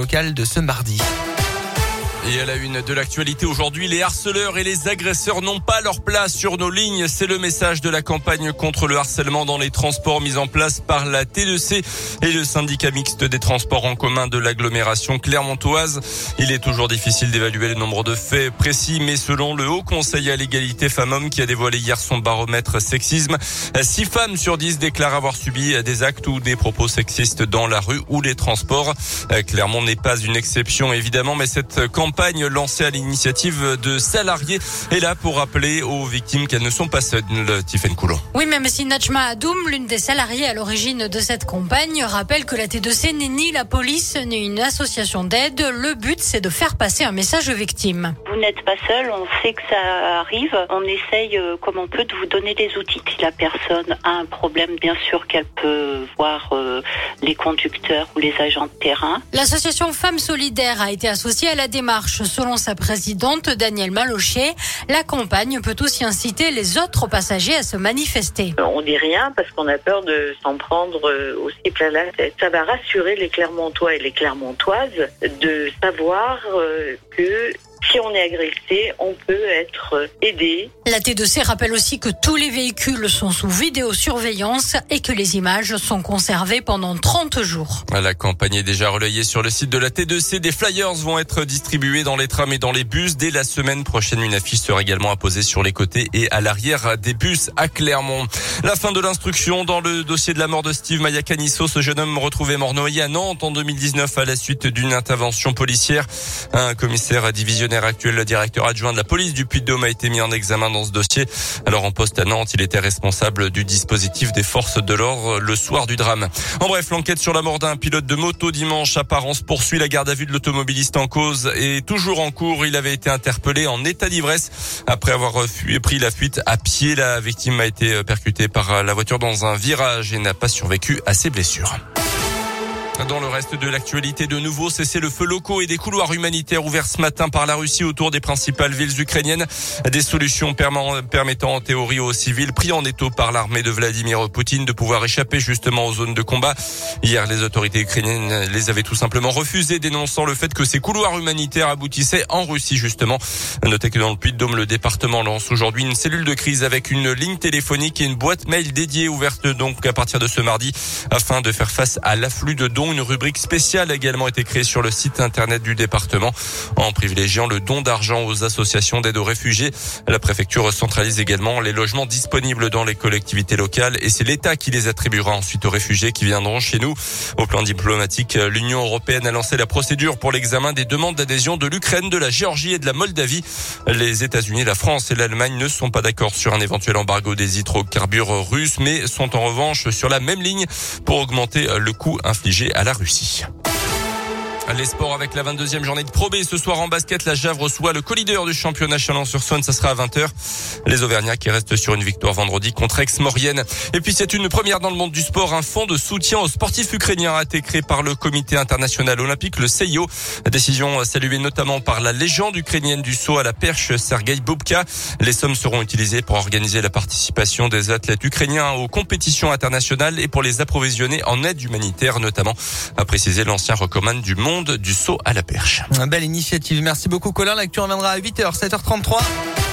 locale de ce mardi. Et à la une de l'actualité aujourd'hui, les harceleurs et les agresseurs n'ont pas leur place sur nos lignes. C'est le message de la campagne contre le harcèlement dans les transports mise en place par la T2C et le syndicat mixte des transports en commun de l'agglomération clermontoise. Il est toujours difficile d'évaluer le nombre de faits précis, mais selon le Haut Conseil à l'égalité femmes-hommes qui a dévoilé hier son baromètre sexisme, 6 femmes sur 10 déclarent avoir subi des actes ou des propos sexistes dans la rue ou les transports. Clermont n'est pas une exception évidemment, mais cette campagne campagne lancée à l'initiative de salariés est là pour rappeler aux victimes qu'elles ne sont pas seules, Tiffaine Coulon. Oui, même si Najma Adoum, l'une des salariées à l'origine de cette campagne, rappelle que la T2C n'est ni la police ni une association d'aide. Le but, c'est de faire passer un message aux victimes. Vous n'êtes pas seul, on sait que ça arrive. On essaye euh, comme on peut de vous donner des outils. Si la personne a un problème, bien sûr qu'elle peut voir euh, les conducteurs ou les agents de terrain. L'association Femmes Solidaires a été associée à la démarche Selon sa présidente, Danielle Malocher, la campagne peut aussi inciter les autres passagers à se manifester. On dit rien parce qu'on a peur de s'en prendre euh, aussi plein la tête. Ça va rassurer les Clermontois et les Clermontoises de savoir euh, que si on est agressé, on peut être aidé. La T2C rappelle aussi que tous les véhicules sont sous vidéosurveillance et que les images sont conservées pendant 30 jours. La campagne est déjà relayée sur le site de la T2C. Des flyers vont être distribués dans les trams et dans les bus. Dès la semaine prochaine, une affiche sera également apposée sur les côtés et à l'arrière des bus à Clermont. La fin de l'instruction dans le dossier de la mort de Steve Mayacanisso, ce jeune homme retrouvé mort noyé à Nantes en 2019 à la suite d'une intervention policière. Un commissaire divisionnaire actuel, le directeur adjoint de la police du Puy-de-Dôme a été mis en examen dans Alors en poste à Nantes, il était responsable du dispositif des forces de l'ordre le soir du drame. En bref, l'enquête sur la mort d'un pilote de moto dimanche apparence poursuit la garde à vue de l'automobiliste en cause et toujours en cours. Il avait été interpellé en état d'ivresse après avoir pris la fuite à pied. La victime a été percutée par la voiture dans un virage et n'a pas survécu à ses blessures. Dans le reste de l'actualité, de nouveau, cessez le feu locaux et des couloirs humanitaires ouverts ce matin par la Russie autour des principales villes ukrainiennes. Des solutions permettant en théorie aux civils pris en étau par l'armée de Vladimir Poutine de pouvoir échapper justement aux zones de combat. Hier, les autorités ukrainiennes les avaient tout simplement refusées, dénonçant le fait que ces couloirs humanitaires aboutissaient en Russie justement. Notez que dans le Puy-de-Dôme, le département lance aujourd'hui une cellule de crise avec une ligne téléphonique et une boîte mail dédiée ouverte donc à partir de ce mardi afin de faire face à l'afflux de dons une rubrique spéciale a également été créée sur le site internet du département en privilégiant le don d'argent aux associations d'aide aux réfugiés. La préfecture centralise également les logements disponibles dans les collectivités locales et c'est l'État qui les attribuera ensuite aux réfugiés qui viendront chez nous. Au plan diplomatique, l'Union européenne a lancé la procédure pour l'examen des demandes d'adhésion de l'Ukraine, de la Géorgie et de la Moldavie. Les États-Unis, la France et l'Allemagne ne sont pas d'accord sur un éventuel embargo des hydrocarbures russes, mais sont en revanche sur la même ligne pour augmenter le coût infligé à la Russie. Les sports avec la 22e journée de Pro B. Ce soir en basket, la Jave reçoit le co-leader du championnat Chalon-sur-Saône. Ça sera à 20h. Les Auvergnats qui restent sur une victoire vendredi contre Aix-Maurienne. Et puis c'est une première dans le monde du sport. Un fonds de soutien aux sportifs ukrainiens a été créé par le comité international olympique, le CIO. Décision saluée notamment par la légende ukrainienne du saut à la perche, Sergei Bubka. Les sommes seront utilisées pour organiser la participation des athlètes ukrainiens aux compétitions internationales et pour les approvisionner en aide humanitaire notamment, a précisé l'ancien recommande du monde du saut à la perche. Belle initiative. Merci beaucoup Colin. L'actu reviendra à 8h, 7h33.